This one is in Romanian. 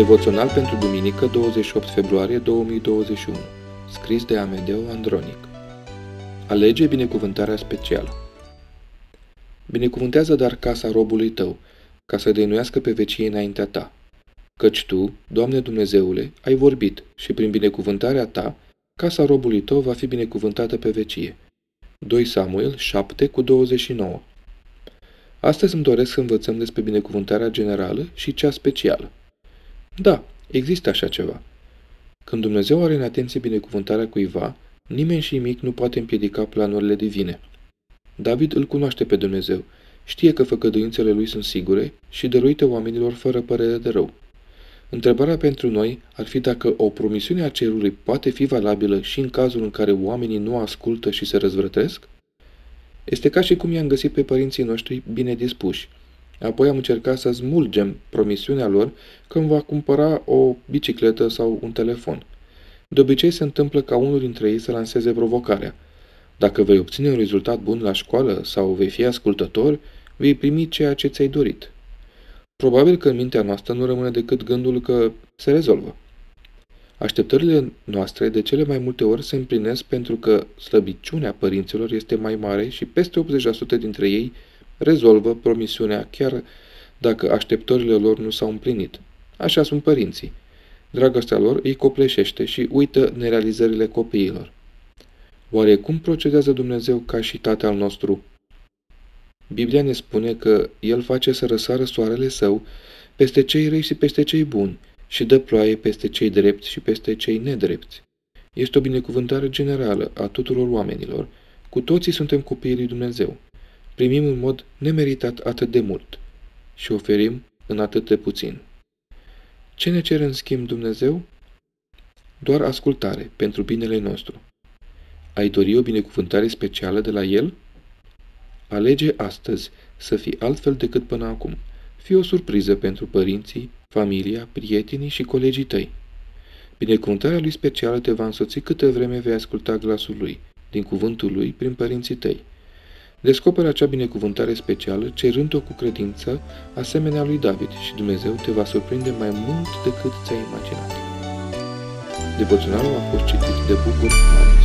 Devoțional pentru duminică 28 februarie 2021 Scris de Amedeo Andronic Alege binecuvântarea specială Binecuvântează dar casa robului tău, ca să dăinuiască pe vecie înaintea ta. Căci tu, Doamne Dumnezeule, ai vorbit și prin binecuvântarea ta, casa robului tău va fi binecuvântată pe vecie. 2 Samuel 7 cu 29 Astăzi îmi doresc să învățăm despre binecuvântarea generală și cea specială. Da, există așa ceva. Când Dumnezeu are în atenție binecuvântarea cuiva, nimeni și nimic nu poate împiedica planurile divine. David îl cunoaște pe Dumnezeu, știe că făcăduințele lui sunt sigure și dăruite oamenilor fără părere de rău. Întrebarea pentru noi ar fi dacă o promisiune a cerului poate fi valabilă și în cazul în care oamenii nu ascultă și se răzvrătesc? Este ca și cum i-am găsit pe părinții noștri bine dispuși, Apoi am încercat să smulgem promisiunea lor că îmi va cumpăra o bicicletă sau un telefon. De obicei se întâmplă ca unul dintre ei să lanseze provocarea. Dacă vei obține un rezultat bun la școală sau vei fi ascultător, vei primi ceea ce ți-ai dorit. Probabil că în mintea noastră nu rămâne decât gândul că se rezolvă. Așteptările noastre de cele mai multe ori se împlinesc pentru că slăbiciunea părinților este mai mare și peste 80% dintre ei rezolvă promisiunea chiar dacă așteptările lor nu s-au împlinit. Așa sunt părinții. Dragostea lor îi copleșește și uită nerealizările copiilor. Oare cum procedează Dumnezeu ca și Tatăl nostru? Biblia ne spune că El face să răsară soarele său peste cei răi și peste cei buni și dă ploaie peste cei drepți și peste cei nedrepți. Este o binecuvântare generală a tuturor oamenilor. Cu toții suntem copiii lui Dumnezeu primim în mod nemeritat atât de mult și oferim în atât de puțin. Ce ne cere în schimb Dumnezeu? Doar ascultare pentru binele nostru. Ai dori o binecuvântare specială de la El? Alege astăzi să fii altfel decât până acum. Fii o surpriză pentru părinții, familia, prietenii și colegii tăi. Binecuvântarea lui specială te va însoți câte vreme vei asculta glasul lui, din cuvântul lui, prin părinții tăi. Descoperă acea binecuvântare specială, cerând-o cu credință, asemenea lui David, și Dumnezeu te va surprinde mai mult decât ți-ai imaginat. Devoționalul a fost citit de Bucur Mari.